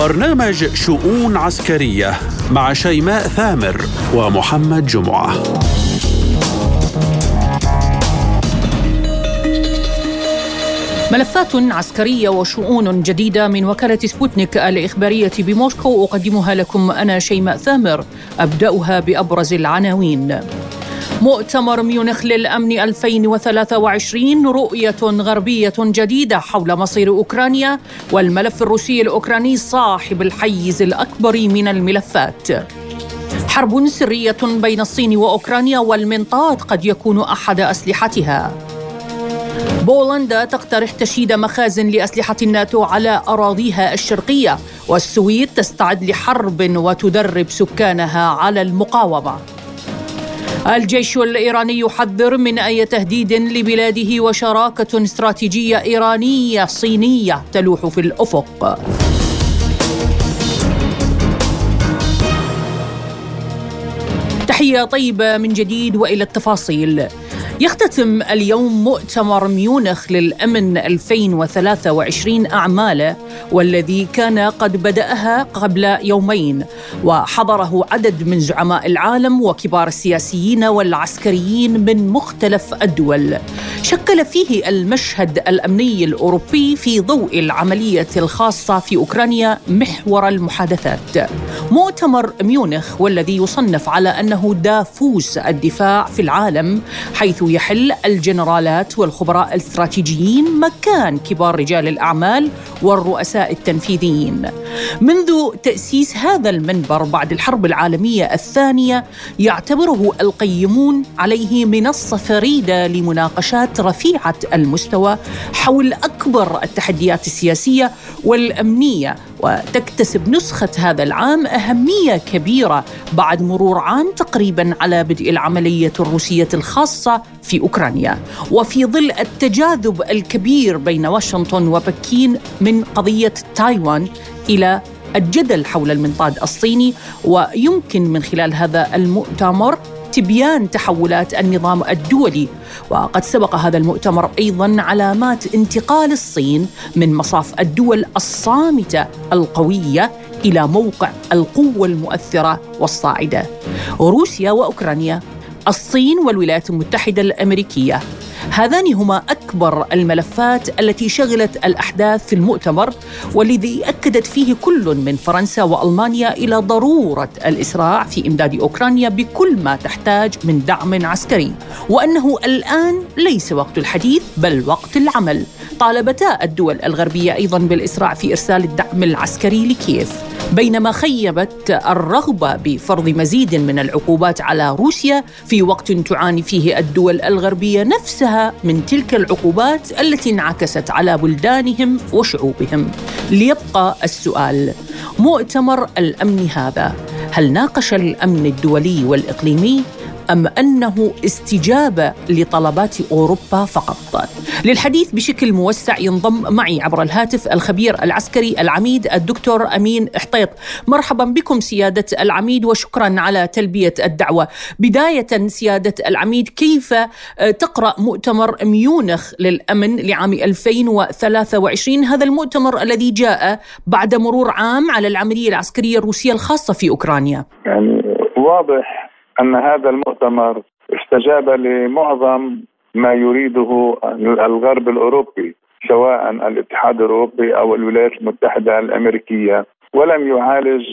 برنامج شؤون عسكرية مع شيماء ثامر ومحمد جمعة. ملفات عسكرية وشؤون جديدة من وكالة سبوتنيك الإخبارية بموسكو أقدمها لكم أنا شيماء ثامر أبدأها بأبرز العناوين. مؤتمر ميونخ للأمن 2023 رؤية غربية جديدة حول مصير أوكرانيا والملف الروسي الأوكراني صاحب الحيز الأكبر من الملفات. حرب سرية بين الصين وأوكرانيا والمنطاد قد يكون أحد أسلحتها. بولندا تقترح تشييد مخازن لأسلحة الناتو على أراضيها الشرقية والسويد تستعد لحرب وتدرب سكانها على المقاومة. الجيش الإيراني يحذر من أي تهديد لبلاده وشراكة استراتيجية إيرانية صينية تلوح في الأفق. تحية طيبة من جديد وإلى التفاصيل. يختتم اليوم مؤتمر ميونخ للأمن 2023 أعماله والذي كان قد بدأها قبل يومين. وحضره عدد من زعماء العالم وكبار السياسيين والعسكريين من مختلف الدول. شكل فيه المشهد الأمني الأوروبي في ضوء العملية الخاصة في أوكرانيا محور المحادثات. مؤتمر ميونخ والذي يصنف على أنه دافوس الدفاع في العالم حيث يحل الجنرالات والخبراء الاستراتيجيين مكان كبار رجال الأعمال والرؤساء التنفيذيين. منذ تأسيس هذا المنبر بعد الحرب العالمية الثانية يعتبره القيمون عليه منصة فريدة لمناقشات رفيعة المستوى حول أكبر التحديات السياسية والأمنية وتكتسب نسخة هذا العام أهمية كبيرة بعد مرور عام تقريبا على بدء العملية الروسية الخاصة في أوكرانيا. وفي ظل التجاذب الكبير بين واشنطن وبكين من قضية تايوان إلى الجدل حول المنطاد الصيني ويمكن من خلال هذا المؤتمر تبيان تحولات النظام الدولي. وقد سبق هذا المؤتمر أيضا علامات انتقال الصين من مصاف الدول الصامتة القوية إلى موقع القوة المؤثرة والصاعدة. روسيا وأوكرانيا الصين والولايات المتحدة الأمريكية هذان هما أكبر الملفات التي شغلت الأحداث في المؤتمر والذي أكدت فيه كل من فرنسا وألمانيا إلى ضرورة الإسراع في إمداد أوكرانيا بكل ما تحتاج من دعم عسكري. وأنه الآن ليس وقت الحديث بل وقت العمل. طالبتا الدول الغربية أيضا بالإسراع في إرسال الدعم العسكري لكييف. بينما خيبت الرغبة بفرض مزيد من العقوبات على روسيا في وقت تعاني فيه الدول الغربية نفسها من تلك العقوبات التي انعكست على بلدانهم وشعوبهم. ليبقى السؤال: مؤتمر الأمن هذا هل ناقش الأمن الدولي والإقليمي أم أنه استجابة لطلبات أوروبا فقط؟ للحديث بشكل موسع ينضم معي عبر الهاتف الخبير العسكري العميد الدكتور أمين حطيط. مرحبا بكم سيادة العميد وشكرا على تلبية الدعوة. بداية سيادة العميد كيف تقرأ مؤتمر ميونخ للأمن لعام 2023 هذا المؤتمر الذي جاء بعد مرور عام على العملية العسكرية الروسية الخاصة في أوكرانيا. يعني واضح أن هذا المؤتمر استجاب لمعظم ما يريده الغرب الأوروبي سواء الاتحاد الأوروبي أو الولايات المتحدة الأمريكية ولم يعالج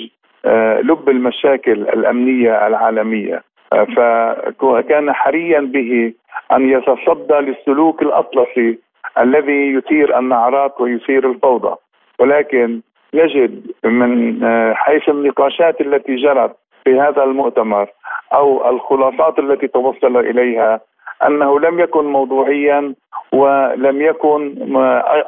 آه، لب المشاكل الأمنية العالمية. آه، فكان حريا به أن يتصدى للسلوك الأطلسي الذي يثير النعرات ويثير الفوضى. ولكن يجد من آه، حيث النقاشات التي جرت في هذا المؤتمر أو الخلاصات التي توصل إليها أنه لم يكن موضوعيا ولم يكن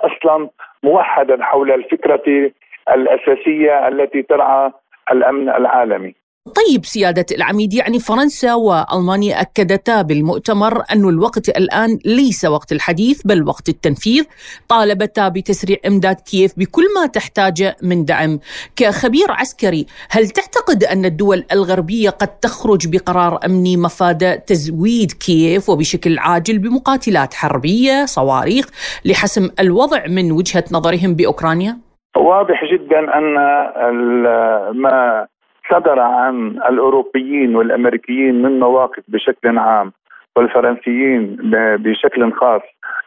أصلا موحدا حول الفكرة الأساسية التي ترعى الأمن العالمي. طيب سيادة العميد يعني فرنسا وألمانيا أكدتا بالمؤتمر أن الوقت الآن ليس وقت الحديث بل وقت التنفيذ طالبتا بتسريع إمداد كييف بكل ما تحتاجه من دعم كخبير عسكري هل تعتقد أن الدول الغربية قد تخرج بقرار أمني مفاد تزويد كييف وبشكل عاجل بمقاتلات حربية صواريخ لحسم الوضع من وجهة نظرهم بأوكرانيا؟ واضح جدا أن ما صدر عن الأوروبيين والأمريكيين من مواقف بشكل عام والفرنسيين بشكل خاص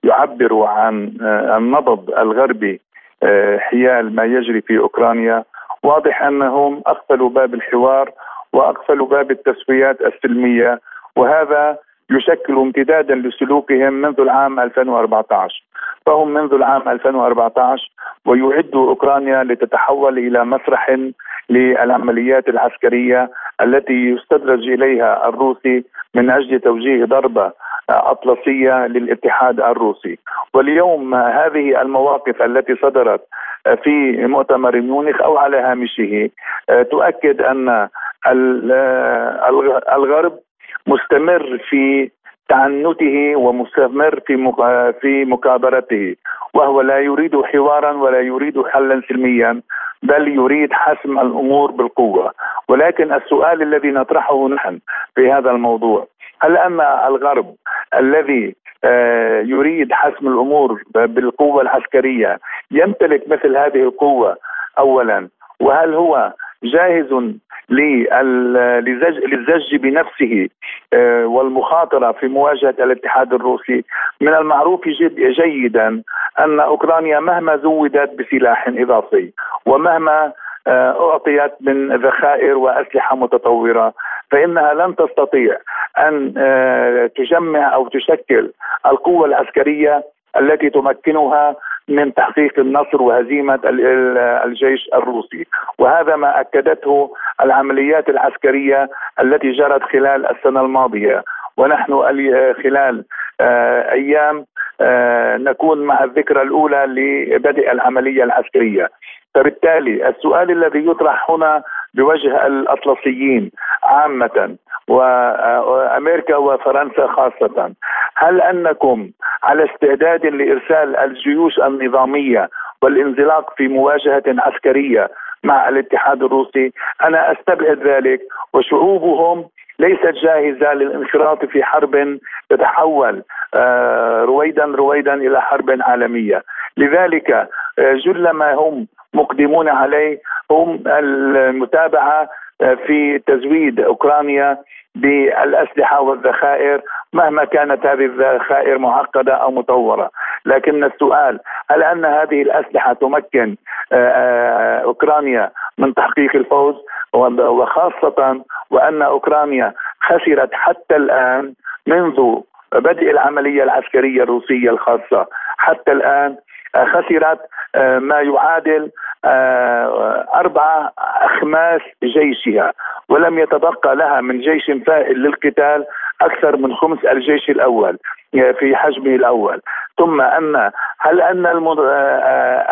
يعبروا عن آه، النبض الغربي آه، حيال ما يجري في أوكرانيا. واضح أنهم اقفلوا باب الحوار واقفلوا باب التسويات السلمية وهذا يشكل امتدادا لسلوكهم منذ العام 2014 فهم منذ العام 2014 ويعدوا أوكرانيا لتتحول إلى مسرح للعمليات العسكرية التي يستدرج إليها الروسي من أجل توجيه ضربة أطلسية للاتحاد الروسي. واليوم هذه المواقف التي صدرت في مؤتمر ميونخ أو على هامشه تؤكد أن الغرب مستمر في تعنته ومستمر في في مكابرته. وهو لا يريد حوارا ولا يريد حلا سلميا بل يريد حسم الأمور بالقوة. ولكن السؤال الذي نطرحه نحن في هذا الموضوع هل ان الغرب الذي آه، يريد حسم الأمور بالقوة العسكرية يمتلك مثل هذه القوة اولا؟ وهل هو جاهز للزج بنفسه آه، والمخاطرة في مواجهة الاتحاد الروسي. من المعروف جد جيدا أن أوكرانيا مهما زودت بسلاح إضافي ومهما آه، أعطيت من ذخائر وأسلحة متطورة فإنها لن تستطيع أن آه، تجمع أو تشكل القوة العسكرية التي تمكنها من تحقيق النصر وهزيمة الجيش الروسي. وهذا ما أكدته العمليات العسكرية التي جرت خلال السنة الماضية. ونحن خلال آه، أيام آه، نكون مع الذكرى الأولى لبدء العملية العسكرية. فبالتالي السؤال الذي يطرح هنا بوجه الأطلسيين عامة وأمريكا وفرنسا خاصة. هل أنكم على استعداد لإرسال الجيوش النظامية والانزلاق في مواجهة عسكرية مع الاتحاد الروسي؟ أنا أستبعد ذلك وشعوبهم ليست جاهزة للانخراط في حرب تتحول آه، رويدا رويدا إلى حرب عالمية. لذلك آه، جل ما هم مقدمون عليه هم المتابعة آه، في تزويد أوكرانيا بالأسلحة والذخائر مهما كانت هذه الذخائر معقدة أو مطورة، لكن السؤال هل أن هذه الأسلحة تمكن أوكرانيا من تحقيق الفوز؟ وخاصة وأن أوكرانيا خسرت حتى الآن منذ بدء العملية العسكرية الروسية الخاصة حتى الآن خسرت ما يعادل أربعة أخماس جيشها ولم يتبقى لها من جيش فائل للقتال أكثر من خمس الجيش الأول في حجمه الأول. ثم أن هل أن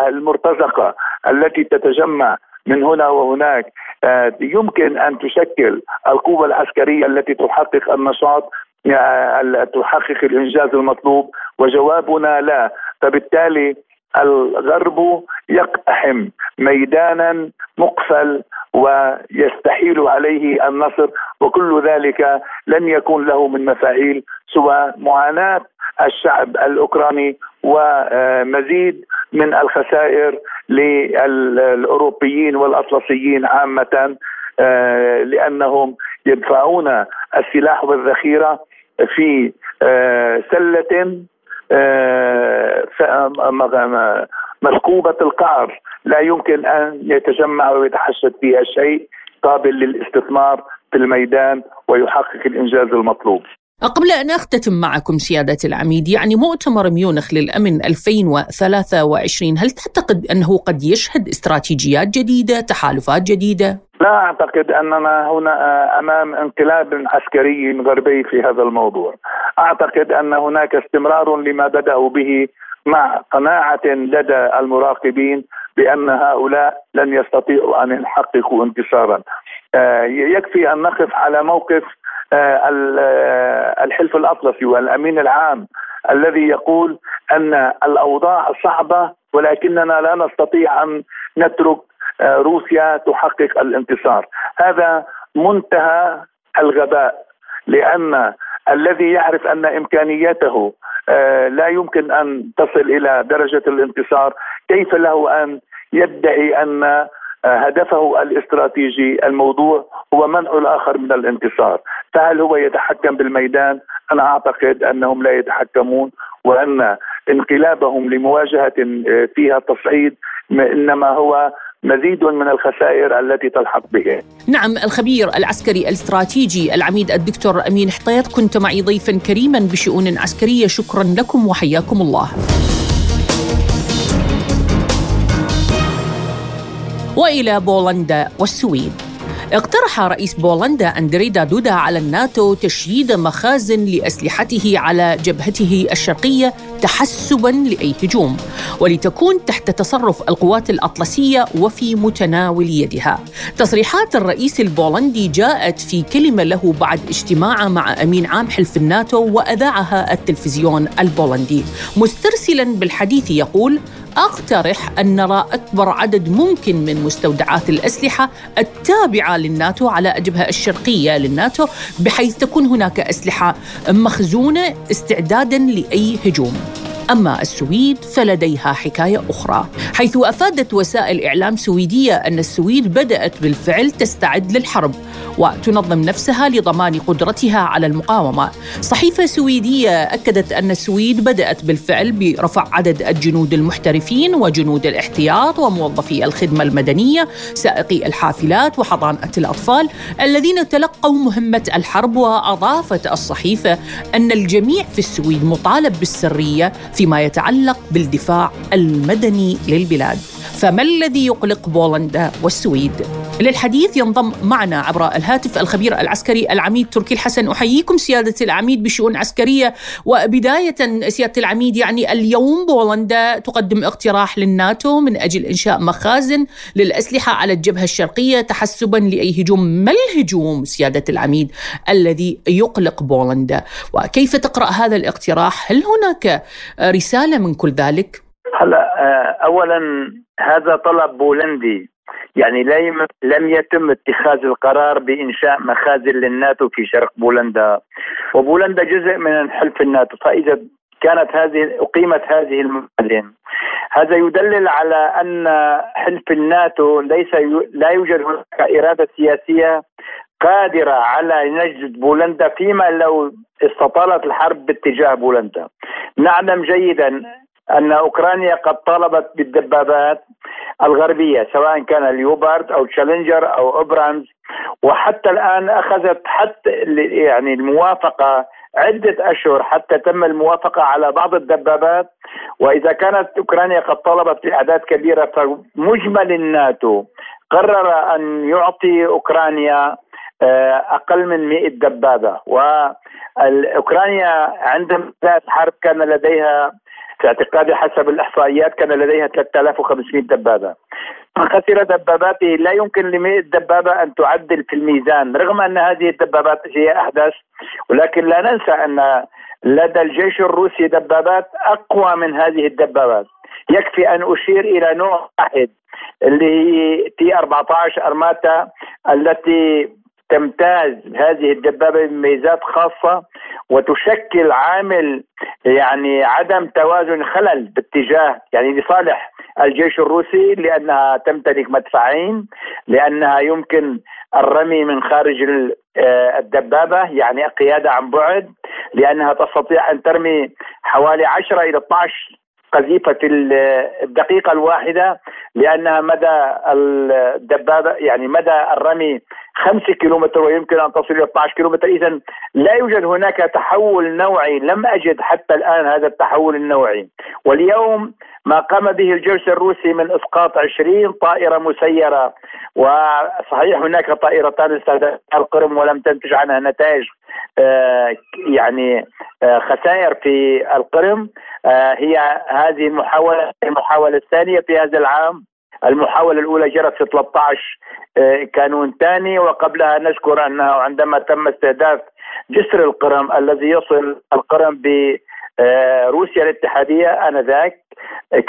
المرتزقة التي تتجمع من هنا وهناك آه، يمكن أن تشكل القوة العسكرية التي تحقق النشاط آه، تحقق الإنجاز المطلوب وجوابنا لا. فبالتالي الغرب يقتحم ميدانا مقفل ويستحيل عليه النصر وكل ذلك لن يكون له من مفاعيل سوى معاناة الشعب الأوكراني ومزيد من الخسائر للأوروبيين والأطلسيين عامة آه، لأنهم يدفعون السلاح والذخيرة في آه، سلة آه، مثقوبه القعر لا يمكن أن يتجمع ويتحشد فيها شيء قابل للاستثمار في الميدان ويحقق الإنجاز المطلوب. قبل أن أختتم معكم سيادة العميد يعني مؤتمر ميونخ للأمن 2023 هل تعتقد أنه قد يشهد استراتيجيات جديدة تحالفات جديدة؟ لا أعتقد أننا هنا أمام انقلاب عسكري غربي في هذا الموضوع. أعتقد أن هناك استمرار لما بدأوا به مع قناعة لدى المراقبين بأن هؤلاء لن يستطيعوا أن يحققوا انتصارا. آه، يكفي أن نقف على موقف آه، آه، الحلف الأطلسي والأمين العام الذي يقول أن الأوضاع صعبة ولكننا لا نستطيع أن نترك آه، روسيا تحقق الانتصار. هذا منتهى الغباء لأن الذي يعرف أن إمكانياته لا يمكن أن تصل إلى درجة الانتصار. كيف له أن يدعي أن هدفه الاستراتيجي الموضوع هو منع الآخر من الانتصار، فهل هو يتحكم بالميدان؟ أنا أعتقد أنهم لا يتحكمون وأن انقلابهم لمواجهة فيها تصعيد إنما هو مزيد من الخسائر التي تلحق به. نعم الخبير العسكري الاستراتيجي العميد الدكتور أمين حطيط كنت معي ضيفا كريما بشؤون عسكرية. شكرا لكم وحياكم الله. وإلى بولندا والسويد. اقترح رئيس بولندا أندريدا دودا على الناتو تشييد مخازن لأسلحته على جبهته الشرقية تحسبا لأي هجوم ولتكون تحت تصرف القوات الأطلسية وفي متناول يدها. تصريحات الرئيس البولندي جاءت في كلمة له بعد اجتماع مع أمين عام حلف الناتو وأذاعها التلفزيون البولندي. مسترسلا بالحديث يقول أقترح أن نرى أكبر عدد ممكن من مستودعات الأسلحة التابعة للناتو على الجبهه الشرقية للناتو بحيث تكون هناك أسلحة مخزونة استعدادا لأي هجوم. أما السويد فلديها حكاية أخرى حيث أفادت وسائل إعلام سويدية أن السويد بدأت بالفعل تستعد للحرب وتنظم نفسها لضمان قدرتها على المقاومة. صحيفة سويدية أكدت أن السويد بدأت بالفعل برفع عدد الجنود المحترفين وجنود الاحتياط وموظفي الخدمة المدنية سائقي الحافلات وحضانة الأطفال الذين تلقوا مهمة الحرب وأضافت الصحيفة أن الجميع في السويد مطالب بالسرية فيما يتعلق بالدفاع المدني للبلاد. فما الذي يقلق بولندا والسويد؟ للحديث ينضم معنا عبر الهاتف الخبير العسكري العميد تركي الحسن. أحييكم سيادة العميد بشؤون عسكرية. وبداية سيادة العميد يعني اليوم بولندا تقدم اقتراح للناتو من أجل إنشاء مخازن للأسلحة على الجبهة الشرقية تحسبا لأي هجوم. ما الهجوم سيادة العميد الذي يقلق بولندا؟ وكيف تقرأ هذا الاقتراح؟ هل هناك رسالة من كل ذلك؟ هلا آه، اولا هذا طلب بولندي. يعني لم يتم اتخاذ القرار بإنشاء مخازن للناتو في شرق بولندا. وبولندا جزء من حلف الناتو. فإذا كانت هذه أقيمت هذه المخازن. هذا يدلل على أن حلف الناتو ليس لا يوجد هناك إرادة سياسية قادرة على نجد بولندا فيما لو استطالت الحرب باتجاه بولندا. نعلم جيدا أن أوكرانيا قد طالبت بالدبابات الغربية سواء كان اليوبارد أو تشالنجر أو أوبرانز. وحتى الآن أخذت حتى يعني الموافقة عدة أشهر حتى تم الموافقة على بعض الدبابات. وإذا كانت أوكرانيا قد طلبت بأعداد كبيرة فمجمل الناتو قرر أن يعطي أوكرانيا آه، أقل من 100 دبابة. وأوكرانيا عندما بدأت الحرب كان لديها في اعتقادي حسب الإحصائيات كان لديها 3500 دبابة. خسر دباباته لا يمكن ل 100 دبابة أن تعدل في الميزان رغم أن هذه الدبابات هي أحدث. ولكن لا ننسى أن لدى الجيش الروسي دبابات أقوى من هذه الدبابات. يكفي أن أشير إلى نوع واحد اللي هي تي 14 أرماتا التي تمتاز هذه الدبابة بميزات خاصة وتشكل عامل يعني عدم توازن خلل باتجاه يعني لصالح الجيش الروسي لأنها تمتلك مدفعين لأنها يمكن الرمي من خارج آه، الدبابة يعني قياده عن بعد لأنها تستطيع أن ترمي حوالي 10 إلى 12 قذيفة الدقيقة الواحدة لأنها مدى الدبابة يعني مدى الرمي 5 كيلومتر ويمكن أن تصل إلى 12 كيلومتر. إذا لا يوجد هناك تحول نوعي لم أجد حتى الآن هذا التحول النوعي. واليوم ما قام به الجيش الروسي من إسقاط 20 طائرة مسيرة وصحيح هناك طائرتان استهدفتا القرم ولم تنتج عنها نتائج. يعني آه، خسائر في القرم. آه، هي هذه المحاولة المحاولة الثانية في هذا العام. المحاولة الأولى جرت في 13 كانون ثاني. وقبلها نذكر أنه عندما تم استهداف جسر القرم الذي يصل القرم ب روسيا الاتحادية آنذاك.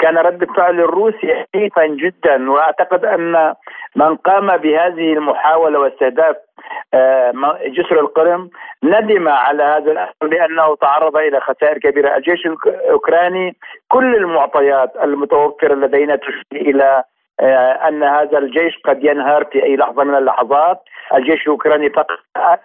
كان رد فعل الروسي عنيفا جدا وأعتقد أن من قام بهذه المحاولة واستهداف آه، جسر القرم ندم على هذا الأمر لأنه تعرض إلى خسائر كبيرة، الجيش الأوكراني كل المعطيات المتوفرة لدينا تشير إلى أن هذا الجيش قد ينهار في أي لحظة من اللحظات، الجيش الأوكراني فقد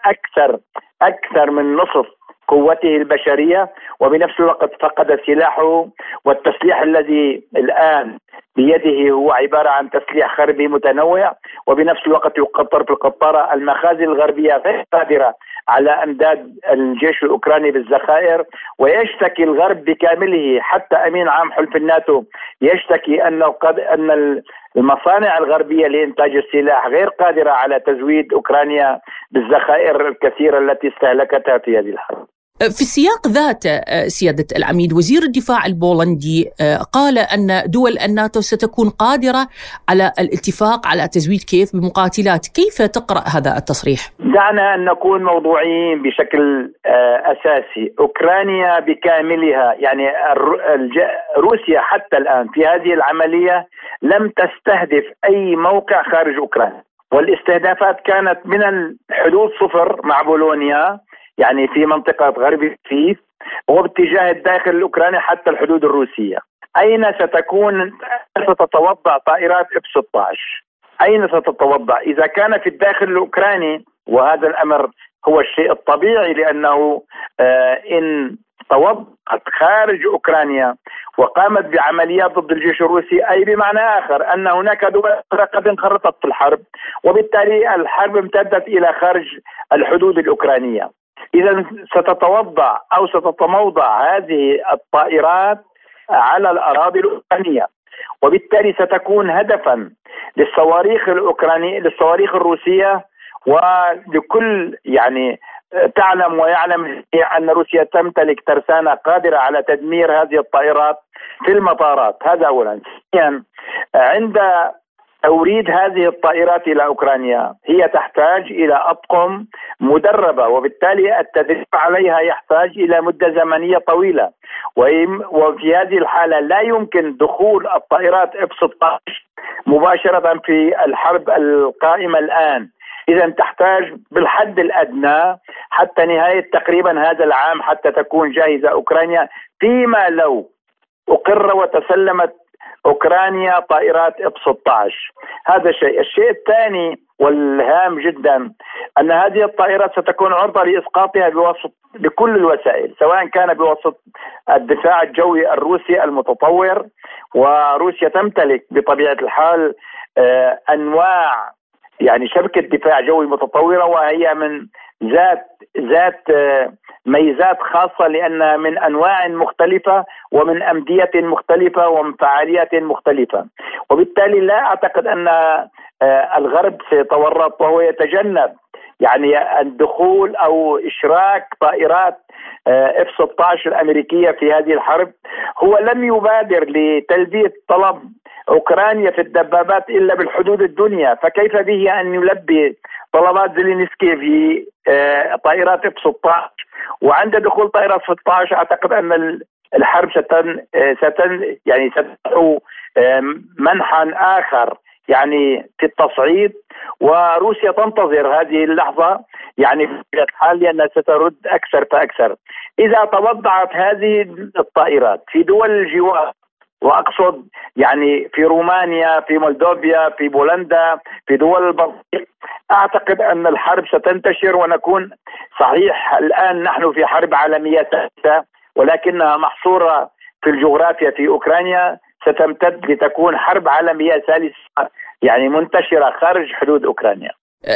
أكثر أكثر من نصف قوته البشرية وبنفس الوقت فقد سلاحه والتسليح الذي الآن بيده هو عبارة عن تسليح غربي متنوع وبنفس الوقت يقطر في القطارة المخازن الغربية غير قادرة على إمداد الجيش الأوكراني بالذخائر ويشتكي الغرب بكامله حتى أمين عام حلف الناتو يشتكي انه قد أن المصانع الغربية لإنتاج السلاح غير قادرة على تزويد أوكرانيا بالذخائر الكثيرة التي استهلكتها في هذه الحرب. في السياق ذاته آه، سيادة العميد وزير الدفاع البولندي آه، قال أن دول الناتو ستكون قادرة على الاتفاق على تزويد كيف بمقاتلات. كيف تقرأ هذا التصريح؟ دعنا أن نكون موضوعيين بشكل آه، أساسي. أوكرانيا بكاملها يعني روسيا حتى الآن في هذه العملية لم تستهدف أي موقع خارج أوكرانيا. والاستهدافات كانت من الحدود صفر مع بولونيا. يعني في منطقة غرب كييف وباتجاه الداخل الأوكراني حتى الحدود الروسية. أين ستكون؟ ستتوضع طائرات إف 16 أين ستتوضع إذا كان في الداخل الأوكراني وهذا الأمر هو الشيء الطبيعي لأنه آه إن توضعت خارج أوكرانيا وقامت بعمليات ضد الجيش الروسي أي بمعنى آخر؟ أن هناك دول قد انخرطت في الحرب وبالتالي الحرب امتدت إلى خارج الحدود الأوكرانية. إذا ستتوضع أو ستتموضع هذه الطائرات على الأراضي الأوكرانية وبالتالي ستكون هدفا للصواريخ الاوكرانيه للصواريخ الروسية ولكل يعني تعلم ويعلم أن روسيا تمتلك ترسانة قادرة على تدمير هذه الطائرات في المطارات. هذا اولا. ثانيا عند توريد هذه الطائرات إلى أوكرانيا. هي تحتاج إلى أطقم مدربة وبالتالي التدريب عليها يحتاج إلى مدة زمنية طويلة. وفي هذه الحالة لا يمكن دخول الطائرات إف 16 مباشرة في الحرب القائمة الآن. إذا تحتاج بالحد الأدنى حتى نهاية تقريبا هذا العام حتى تكون جاهزة أوكرانيا. فيما لو اقر وتسلمت أوكرانيا طائرات إف 16 هذا شيء، الشيء الثاني والهام جدا أن هذه الطائرات ستكون عرضة لإسقاطها بوسط بكل الوسائل سواء كان بوسط الدفاع الجوي الروسي المتطور وروسيا تمتلك بطبيعة الحال آه، أنواع يعني شبكة دفاع جوي متطورة وهي من ذات ذات آه، ميزات خاصة لانها من أنواع مختلفة ومن أمدية مختلفة ومن فعاليات مختلفة. وبالتالي لا أعتقد أن آه، الغرب سيتورط وهو يتجنب يعني الدخول أو إشراك طائرات F 16 الأمريكية في هذه الحرب. هو لم يبادر لتلبية طلب أوكرانيا في الدبابات إلا بالحدود الدنيا فكيف به أن يلبي طلبات زيلينسكي في آه، طائرات إف 16 وعند دخول طائرات 16 أعتقد أن الحرب ستن آه، ستن يعني ستدعو منحا آخر يعني في التصعيد وروسيا تنتظر هذه اللحظة يعني في الحال لانها سترد أكثر فأكثر. إذا توضعت هذه الطائرات في دول الجوار وأقصد يعني في رومانيا في مولدوفيا في بولندا في دول البلطيق أعتقد أن الحرب ستنتشر ونكون صحيح الآن نحن في حرب عالمية ثالثة ولكنها محصورة في الجغرافيا في أوكرانيا. ستمتد لتكون حرب عالمية ثالثة يعني منتشرة خارج حدود أوكرانيا.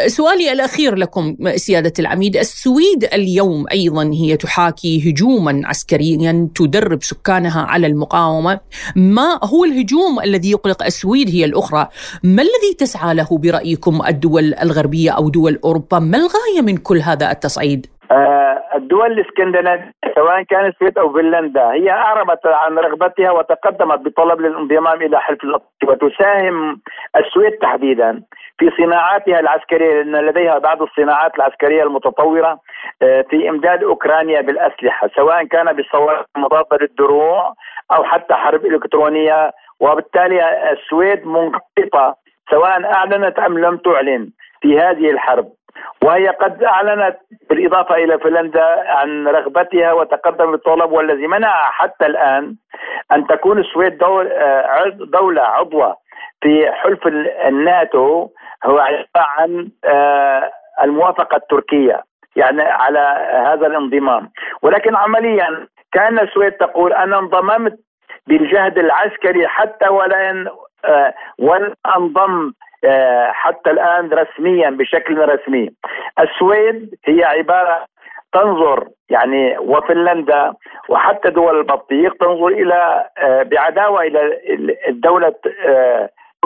سؤالي الأخير لكم سيادة العميد السويد اليوم أيضا هي تحاكي هجوما عسكريا تدرب سكانها على المقاومة. ما هو الهجوم الذي يقلق السويد هي الأخرى؟ ما الذي تسعى له برأيكم الدول الغربية أو دول أوروبا؟ ما الغاية من كل هذا التصعيد؟ آه، الدول الإسكندنافية سواء كان السويد أو فنلندا هي أعربت عن رغبتها وتقدمت بطلب للانضمام إلى حلف الاطلنطي وتساهم السويد تحديدا في صناعاتها العسكرية لأن لديها بعض الصناعات العسكرية المتطورة آه، في إمداد أوكرانيا بالأسلحة سواء كان بالصواريخ المضادة للدروع أو حتى حرب إلكترونية وبالتالي السويد منخرطه سواء أعلنت أم لم تعلن في هذه الحرب. وهي قد أعلنت بالإضافة إلى فنلندا عن رغبتها وتقدم بالطلب والذي منع حتى الآن أن تكون السويد آه، دولة عضوة في حلف الناتو هو عبارة عن آه، الموافقة التركية يعني على هذا الانضمام. ولكن عمليا كأن السويد تقول أنا انضممت بالجهد العسكري حتى ولن آه، ولن أنضم حتى الآن رسميا بشكل رسمي. السويد هي عبارة تنظر يعني وفنلندا وحتى دول البلطيق تنظر إلى آه، بعداوة إلى الدولة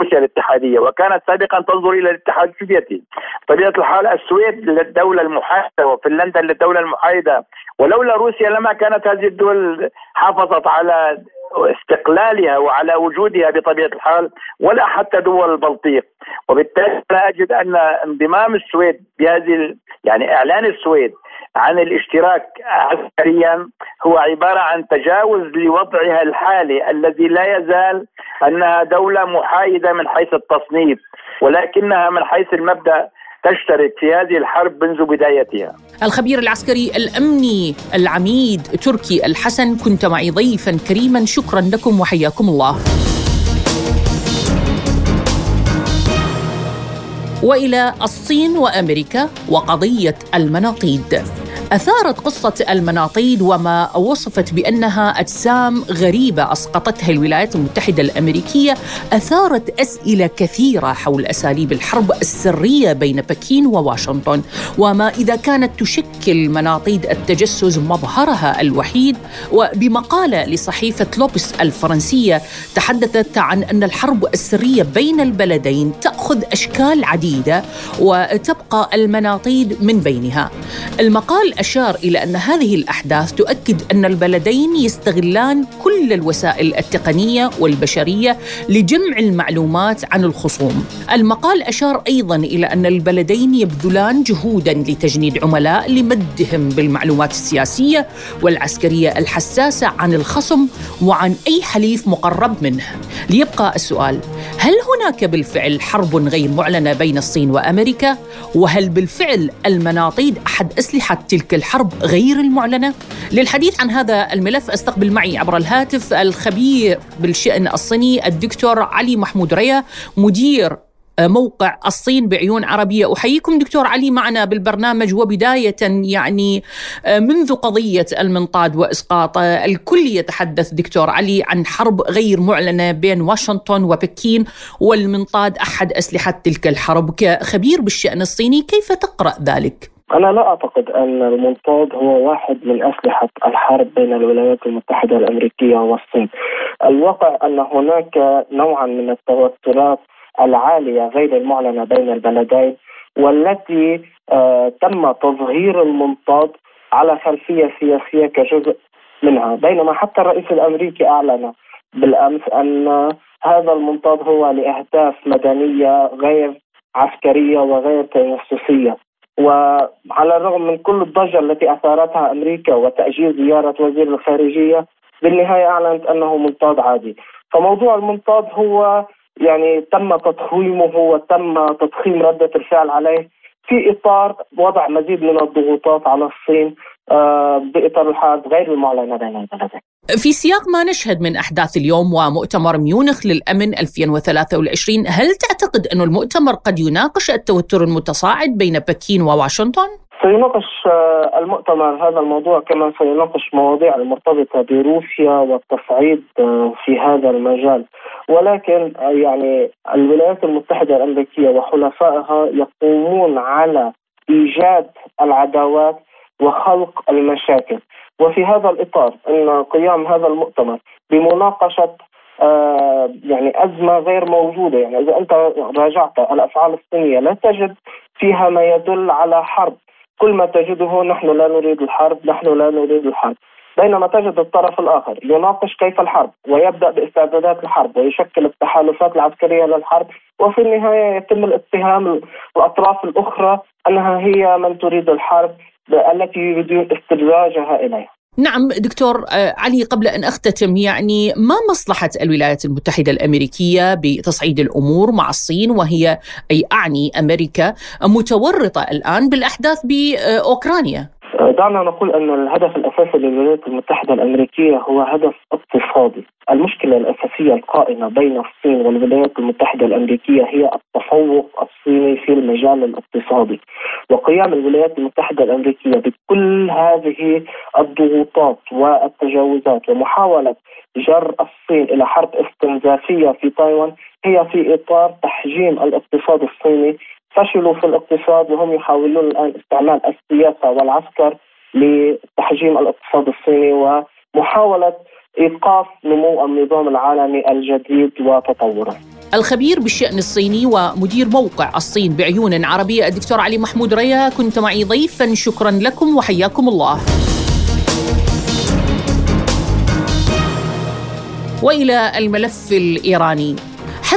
روسيا الاتحادية. وكانت سابقا تنظر إلى الاتحاد السوفيتي. طبيعه الحال السويد للدولة المحايدة وفنلندا للدولة المحايدة. ولولا روسيا لما كانت هذه الدول حافظت على استقلالها وعلى وجودها بطبيعة الحال ولا حتى دول البلطيق. وبالتالي لا أجد أن انضمام السويد بهذه يعني إعلان السويد عن الاشتراك عسكريا هو عبارة عن تجاوز لوضعها الحالي الذي لا يزال أنها دولة محايدة من حيث التصنيف ولكنها من حيث المبدأ تشترك في هذه الحرب منذ بدايتها. الخبير العسكري الأمني العميد تركي الحسن كنت معي ضيفا كريما. شكرا لكم وحياكم الله. وإلى الصين وأمريكا وقضية المناطيد أثارت قصة المناطيد وما وصفت بأنها أجسام غريبة أسقطتها الولايات المتحدة الأمريكية. أثارت أسئلة كثيرة حول أساليب الحرب السرية بين بكين وواشنطن. وما إذا كانت تشكل مناطيد التجسس مظهرها الوحيد. وبمقالة لصحيفة لوبس الفرنسية تحدثت عن أن الحرب السرية بين البلدين تأخذ أشكال عديدة وتبقى المناطيد من بينها. المقال أشار إلى أن هذه الأحداث تؤكد أن البلدين يستغلان كل الوسائل التقنية والبشرية لجمع المعلومات عن الخصوم. المقال أشار أيضا إلى أن البلدين يبذلان جهودا لتجنيد عملاء لمدهم بالمعلومات السياسية والعسكرية الحساسة عن الخصم وعن أي حليف مقرب منه. ليبقى السؤال: هل هناك بالفعل حرب غير معلنة بين الصين وأمريكا؟ وهل بالفعل المناطيد أحد أسلحة تلك تلك الحرب غير المعلنة؟ للحديث عن هذا الملف أستقبل معي عبر الهاتف الخبير بالشأن الصيني الدكتور علي محمود ريا مدير موقع الصين بعيون عربية أحييكم دكتور علي معنا بالبرنامج وبداية يعني منذ قضية المنطاد وإسقاطه الكل يتحدث دكتور علي عن حرب غير معلنة بين واشنطن وبكين والمنطاد أحد أسلحة تلك الحرب كخبير بالشأن الصيني كيف تقرأ ذلك؟ أنا لا أعتقد أن المنطاد هو واحد من أسلحة الحرب بين الولايات المتحدة الأمريكية والصين. الواقع أن هناك نوعا من التوترات العالية غير المعلنة بين البلدين والتي آه تم تظهير المنطاد على خلفية سياسية كجزء منها. بينما حتى الرئيس الأمريكي أعلن بالأمس أن هذا المنطاد هو لأهداف مدنية غير عسكرية وغير تجسسية وعلى الرغم من كل الضجة التي أثارتها أمريكا وتأجيل زيارة وزير الخارجية بالنهاية أعلنت أنه منطاد عادي. فموضوع المنطاد هو يعني تم تضخيمه وتم تضخيم ردة الفعل عليه في إطار وضع مزيد من الضغوطات على الصين آه، بإطار الحرب غير المعلنة بين البلدين في سياق ما نشهد من أحداث اليوم ومؤتمر ميونخ للأمن 2023 هل تعتقد أن المؤتمر قد يناقش التوتر المتصاعد بين بكين وواشنطن؟ سيناقش آه، المؤتمر هذا الموضوع كما سيناقش مواضيع المرتبطة بروسيا والتصعيد آه، في هذا المجال ولكن يعني الولايات المتحدة الأمريكية وحلفائها يقومون على إيجاد العداوات وخلق المشاكل. وفي هذا الإطار أن قيام هذا المؤتمر بمناقشة آه يعني أزمة غير موجودة. يعني إذا أنت راجعت الأفعال الصينية لا تجد فيها ما يدل على حرب. كل ما تجده نحن لا نريد الحرب نحن لا نريد الحرب. بينما تجد الطرف الآخر يناقش كيف الحرب ويبدأ باستعدادات الحرب ويشكل التحالفات العسكرية للحرب. وفي النهاية يتم الاتهام الأطراف الأخرى أنها هي من تريد الحرب. التي يريدون استدراجها إليها نعم دكتور آه، علي قبل أن أختتم يعني ما مصلحة الولايات المتحدة الأمريكية بتصعيد الأمور مع الصين وهي أي أعني أمريكا متورطة الآن بالأحداث بأوكرانيا؟ دعنا نقول أن الهدف الأساسي للولايات المتحدة الأمريكية هو هدف اقتصادي. المشكلة الأساسية القائمة بين الصين والولايات المتحدة الأمريكية هي التفوق الصيني في المجال الاقتصادي. وقيام الولايات المتحدة الأمريكية بكل هذه الضغوطات والتجاوزات ومحاولة جر الصين إلى حرب استنزافية في تايوان هي في إطار تحجيم الاقتصاد الصيني فشلوا في الاقتصاد وهم يحاولون الآن استعمال السياسة والعسكر لتحجيم الاقتصاد الصيني ومحاولة إيقاف نمو النظام العالمي الجديد وتطوره. الخبير بالشأن الصيني ومدير موقع الصين بعيون عربية الدكتور علي محمود ريا كنت معي ضيفا شكرا لكم وحياكم الله وإلى الملف الإيراني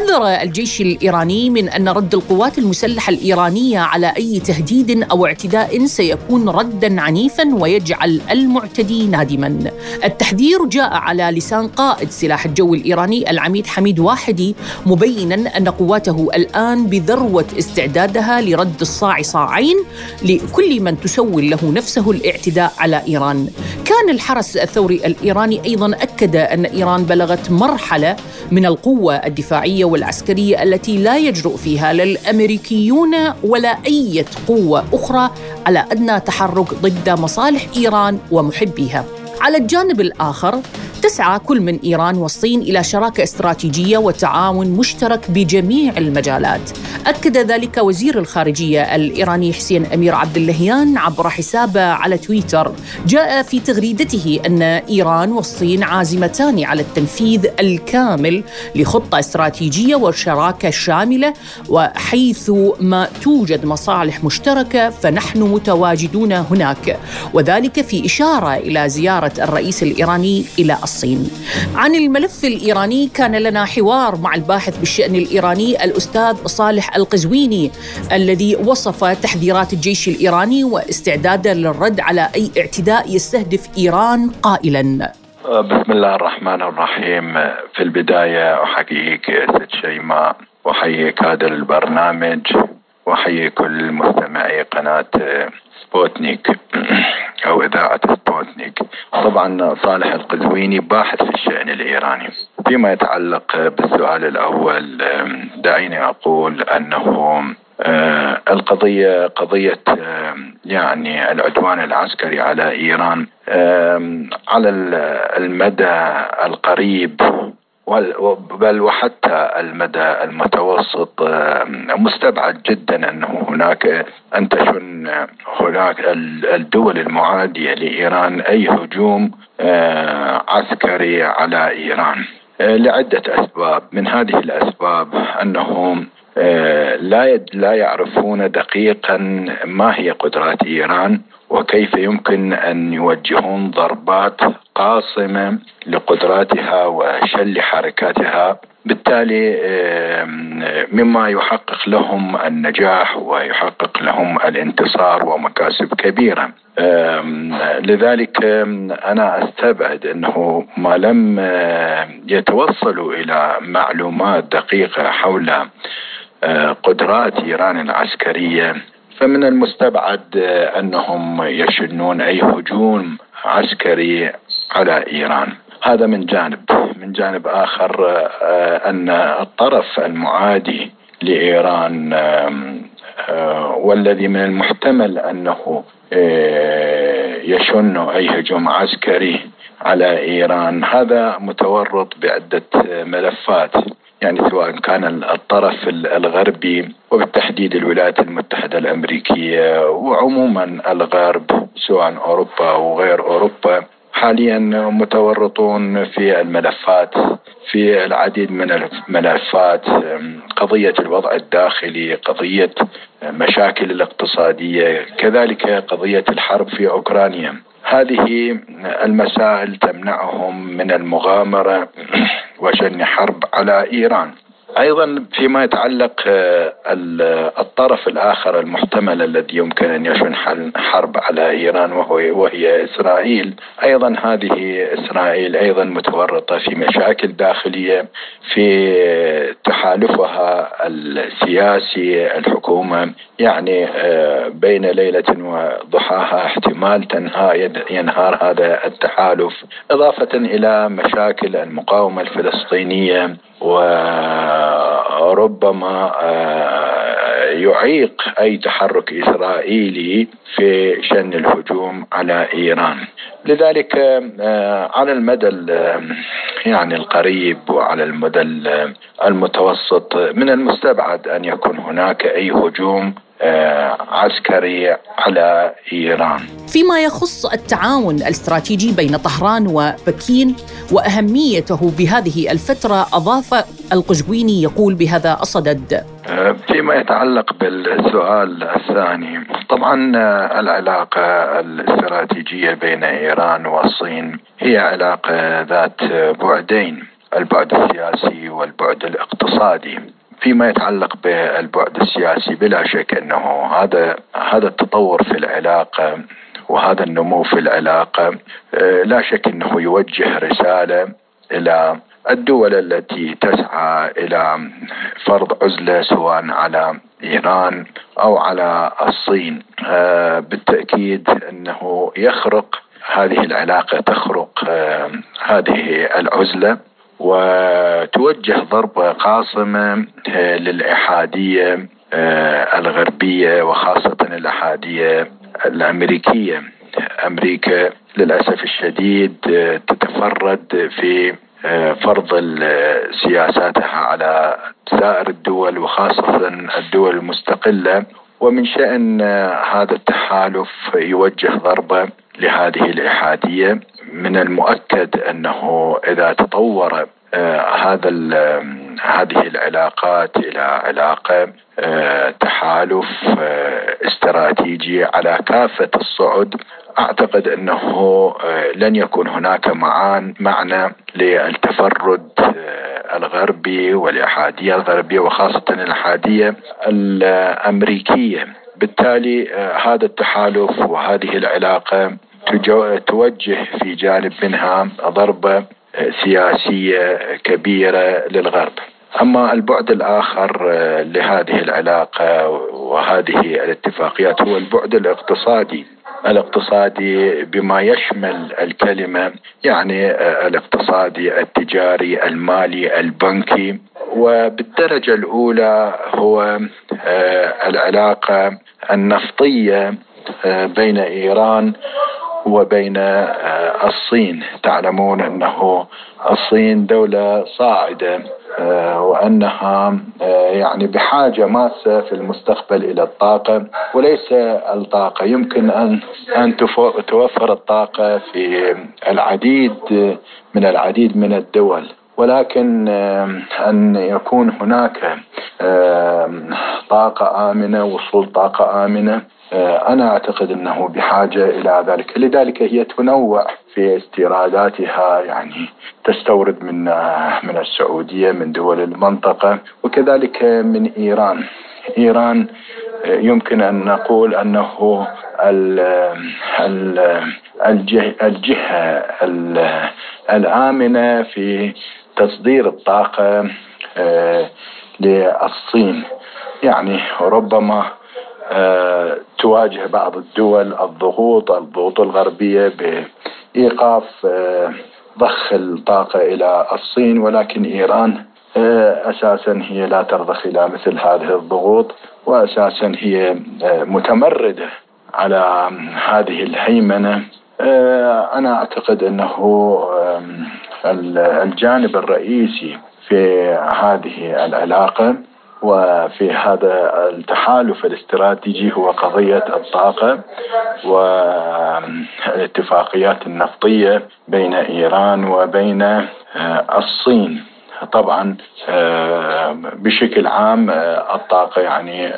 حذر الجيش الإيراني من أن رد القوات المسلحة الإيرانية على أي تهديد أو اعتداء سيكون ردا عنيفا ويجعل المعتدي نادما. التحذير جاء على لسان قائد سلاح الجو الإيراني العميد حميد واحدي مبينا أن قواته الآن بذروة استعدادها لرد الصاع صاعين لكل من تسول له نفسه الاعتداء على إيران. كان الحرس الثوري الإيراني أيضا أكد أن إيران بلغت مرحلة من القوة الدفاعية والعسكريه التي لا يجرؤ فيها لا الأمريكيون ولا أي قوة أخرى على أدنى تحرك ضد مصالح إيران ومحبيها. على الجانب الآخر تسعى كل من إيران والصين إلى شراكة استراتيجية وتعاون مشترك بجميع المجالات. أكد ذلك وزير الخارجية الإيراني حسين أمير عبد اللهيان عبر حسابه على تويتر. جاء في تغريدته أن إيران والصين عازمتان على التنفيذ الكامل لخطة استراتيجية وشراكة شاملة وحيث ما توجد مصالح مشتركة فنحن متواجدون هناك وذلك في إشارة إلى زيارة الرئيس الإيراني إلى الصين. عن الملف الإيراني كان لنا حوار مع الباحث بالشأن الإيراني الأستاذ صالح القزويني الذي وصف تحذيرات الجيش الإيراني واستعداده للرد على أي اعتداء يستهدف إيران قائلا بسم الله الرحمن الرحيم في البداية أحييك ست شيماء وأحييك هذا البرنامج وأحيي كل مستمعي قناة سبوتنيك أو إذاعة سبوتنيك طبعا صالح القزويني باحث في الشأن الإيراني. فيما يتعلق بالسؤال الأول دعيني أقول أنه آه، القضية قضية يعني العدوان العسكري على إيران على المدى القريب بل وحتى المدى المتوسط مستبعد جدا انه هناك أن تشن هناك الدول المعادية لإيران أي هجوم آه، عسكري على إيران. آه، لعدة أسباب. من هذه الأسباب أنهم آه، لا لا يعرفون دقيقا ما هي قدرات إيران وكيف يمكن أن يوجهون ضربات قاصمة لقدراتها وشل حركاتها؟ بالتالي مما يحقق لهم النجاح ويحقق لهم الانتصار ومكاسب كبيرة. لذلك أنا أستبعد أنه ما لم يتوصلوا إلى معلومات دقيقة حول قدرات إيران العسكرية فمن المستبعد أنهم يشنون أي هجوم عسكري على إيران. هذا من جانب. من جانب آخر آه، أن الطرف المعادي لإيران آه، والذي من المحتمل أنه يشن أي هجوم عسكري على إيران هذا متورط بعدة ملفات. يعني سواء كان الطرف الغربي وبالتحديد الولايات المتحدة الأمريكية وعموما الغرب سواء أوروبا وغير أوروبا حاليا متورطون في الملفات في العديد من الملفات قضية الوضع الداخلي قضية مشاكل الاقتصادية كذلك قضية الحرب في أوكرانيا. هذه المسائل تمنعهم من المغامرة وشن حرب على إيران. أيضا فيما يتعلق آه، الطرف الآخر المحتمل الذي يمكن أن يشن حرب على إيران وهو وهي إسرائيل. أيضا هذه إسرائيل أيضا متورطة في مشاكل داخلية في تحالفها السياسي الحكومة يعني آه، بين ليلة وضحاها احتمال تنهى ينهار هذا التحالف إضافة إلى مشاكل المقاومة الفلسطينية. وربما آه، يعيق أي تحرك إسرائيلي في شن الهجوم على إيران. لذلك آه، على المدى يعني القريب وعلى المدى المتوسط من المستبعد أن يكون هناك أي هجوم آه، عسكري على إيران. فيما يخص التعاون الاستراتيجي بين طهران وبكين وأهميته بهذه الفترة أضاف القجويني يقول بهذا الصدد. آه، فيما يتعلق بالسؤال الثاني طبعا آه، العلاقة الاستراتيجية بين إيران والصين هي علاقة ذات بعدين البعد السياسي والبعد الاقتصادي فيما يتعلق بالبعد السياسي بلا شك أنه هذا هذا التطور في العلاقة وهذا النمو في العلاقة آه، لا شك أنه يوجه رسالة إلى الدول التي تسعى إلى فرض عزلة سواء على إيران أو على الصين. آه، بالتأكيد أنه يخرق هذه العلاقة تخرق آه، هذه العزلة. وتوجه ضربة قاصمة آه، للإحادية آه، الغربية وخاصة الإحادية الأمريكية. أمريكا للأسف الشديد آه، تتفرد في فرض سياساتها على سائر الدول وخاصة الدول المستقلة. ومن شأن هذا التحالف يوجه ضربة لهذه الإحادية. من المؤكد أنه إذا تطور آه هذا هذه العلاقات إلى علاقة آه تحالف آه استراتيجي على كافة الصعد أعتقد أنه آه، لن يكون هناك معنى للتفرد آه، الغربي والإحادية الغربية وخاصة الإحادية الأمريكية. بالتالي آه، هذا التحالف وهذه العلاقة توجه في جانب منها ضربة سياسية كبيرة للغرب. أما البعد الآخر لهذه العلاقة وهذه الاتفاقيات هو البعد الاقتصادي الاقتصادي بما يشمل الكلمة يعني الاقتصادي التجاري المالي البنكي وبالدرجة الأولى هو العلاقة النفطية بين إيران وبين آه، الصين. تعلمون أنه الصين دولة صاعدة آه، وأنها آه، يعني بحاجة ماسة في المستقبل إلى الطاقة وليس الطاقة. يمكن أن أن توفر الطاقة في العديد من العديد من الدول. ولكن أن يكون هناك طاقة آمنة وصول طاقة آمنة آه، أنا أعتقد إنه بحاجة إلى ذلك، لذلك هي تنوع في استيراداتها يعني تستورد من آه، من السعودية من دول المنطقة وكذلك من إيران. إيران آه، يمكن أن نقول أنه الجهة الآمنة في تصدير الطاقة للصين. يعني ربما تواجه بعض الدول الضغوط الضغوط الغربية بإيقاف آه، ضخ الطاقة إلى الصين. ولكن إيران آه، أساسا هي لا ترضخ إلى مثل هذه الضغوط وأساسا هي آه، متمردة على هذه الهيمنة. أنا أعتقد أنه الجانب الرئيسي في هذه العلاقة وفي هذا التحالف الاستراتيجي هو قضية الطاقة والاتفاقيات النفطية بين إيران وبين آه، الصين. طبعا آه، بشكل عام آه، الطاقة يعني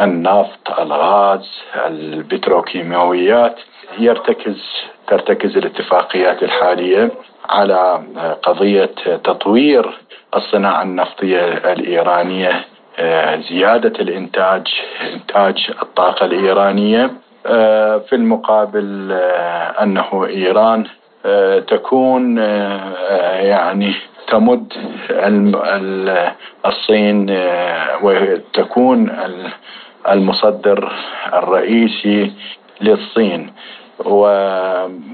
النفط الغاز البتروكيماويات يرتكز ترتكز الاتفاقيات الحالية. على قضية تطوير الصناعة النفطية الإيرانية زيادة الإنتاج إنتاج الطاقة الإيرانية في المقابل أنه إيران تكون يعني تمد الصين وتكون المصدر الرئيسي للصين.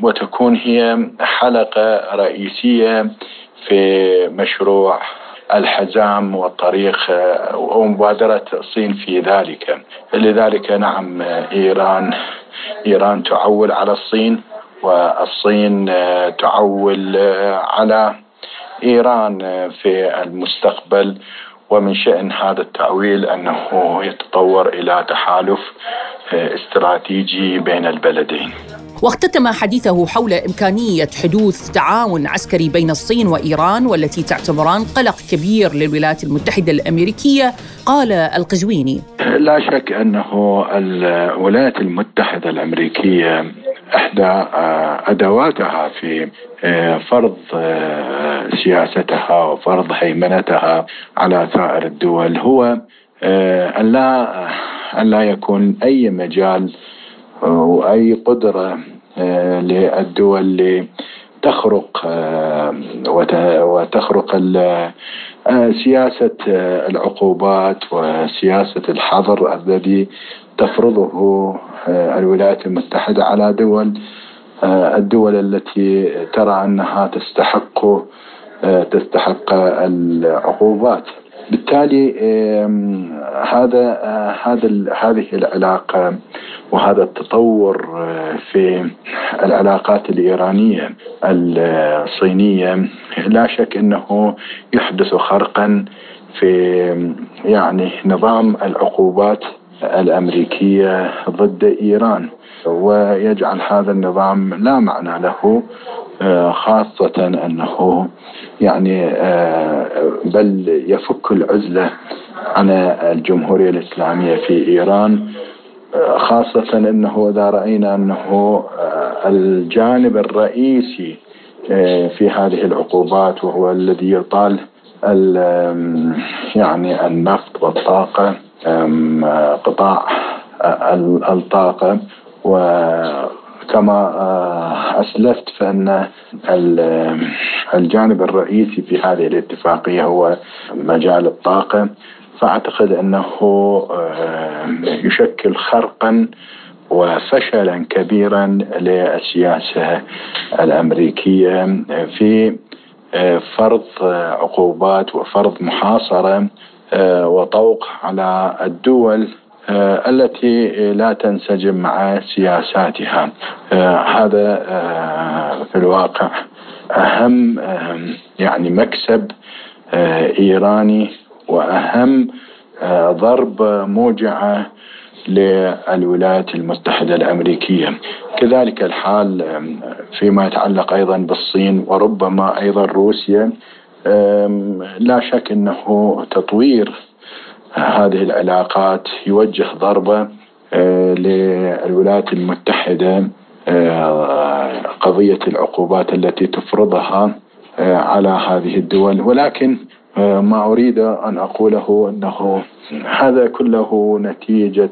وتكون هي حلقة رئيسية في مشروع الحزام والطريق ومبادرة الصين في ذلك. لذلك نعم إيران إيران تعول على الصين والصين تعول على إيران في المستقبل. ومن شأن هذا التأويل أنه يتطور إلى تحالف استراتيجي بين البلدين. واختتم حديثه حول إمكانية حدوث تعاون عسكري بين الصين وإيران والتي تعتبران قلق كبير للولايات المتحدة الأمريكية قال القزويني. لا شك أنه الولايات المتحدة الأمريكية إحدى أدواتها في فرض سياستها وفرض هيمنتها على سائر الدول هو أن لا يكون أي مجال وأي قدرة للدول لتخرق وتخرق سياسة العقوبات وسياسة الحظر الذي تفرضه الولايات المتحدة على دول الدول التي ترى أنها تستحق تستحق العقوبات. بالتالي هذا هذا هذه العلاقة وهذا التطور في العلاقات الإيرانية الصينية لا شك أنه يحدث خرقا في يعني نظام العقوبات الأمريكية ضد إيران ويجعل هذا النظام لا معنى له خاصة أنه يعني بل يفك العزلة عن الجمهورية الإسلامية في إيران خاصة أنه إذا رأينا أنه الجانب الرئيسي في هذه العقوبات وهو الذي يطال يعني النفط والطاقة قطاع الطاقة وكما أسلفت فإن الجانب الرئيسي في هذه الاتفاقية هو مجال الطاقة. فأعتقد أنه يشكل خرقا وفشلا كبيرا للسياسة الأمريكية في فرض عقوبات وفرض محاصرة وطوق على الدول آه، التي لا تنسجم مع سياساتها. آه، هذا آه، في الواقع أهم يعني مكسب إيراني وأهم ضرب موجعه للولايات المتحدة الأمريكية. كذلك الحال فيما يتعلق أيضا بالصين وربما أيضا روسيا لا شك أنه تطوير هذه العلاقات يوجه ضربة آه، للولايات المتحدة آه، قضية العقوبات التي تفرضها آه، على هذه الدول. ولكن ما أريد أن أقوله أنه هذا كله نتيجة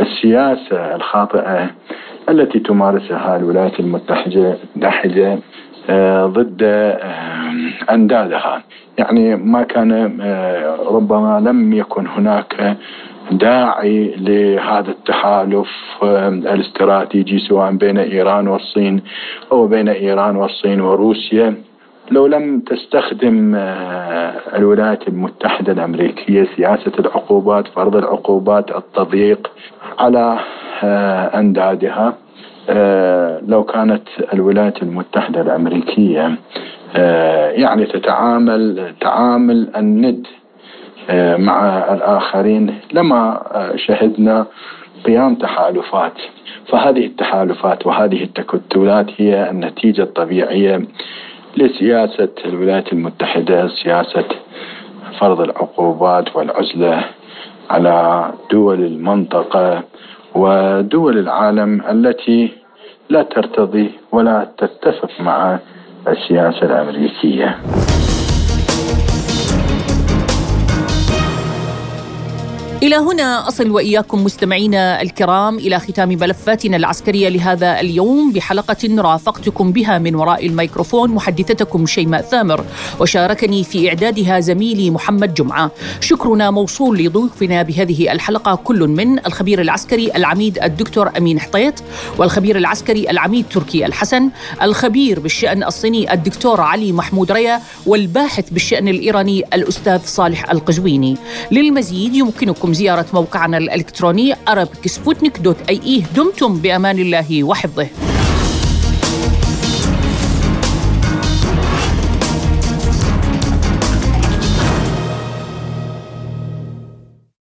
السياسة الخاطئة التي تمارسها الولايات المتحدة ضد أندادها يعني ما كان آه، ربما لم يكن هناك داعي لهذا التحالف آه، الاستراتيجي سواء بين إيران والصين أو بين إيران والصين وروسيا. لو لم تستخدم آه، الولايات المتحدة الأمريكية سياسة العقوبات فرض العقوبات التضييق على اندادها لو كانت الولايات المتحدة الأمريكية آه، يعني تتعامل تعامل الند آه، مع الآخرين لما آه، شهدنا قيام تحالفات. فهذه التحالفات وهذه التكتلات هي النتيجة الطبيعية لسياسة الولايات المتحدة سياسة فرض العقوبات والعزلة على دول المنطقة. ودول العالم التي لا ترتضي ولا تتفق مع السياسة الأمريكية. إلى هنا أصل وإياكم مستمعينا الكرام إلى ختام ملفاتنا العسكرية لهذا اليوم بحلقة رافقتكم بها من وراء الميكروفون محدثتكم شيماء ثامر وشاركني في إعدادها زميلي محمد جمعة. شكرنا موصول لضيوفنا بهذه الحلقة كل من الخبير العسكري العميد الدكتور أمين حطيط والخبير العسكري العميد تركي الحسن الخبير بالشأن الصيني الدكتور علي محمود ريا والباحث بالشأن الإيراني الأستاذ صالح القزويني. للمزيد يمكنكم زيارة موقعنا الإلكتروني arabicsputnik.ie دمتم بأمان الله وحفظه.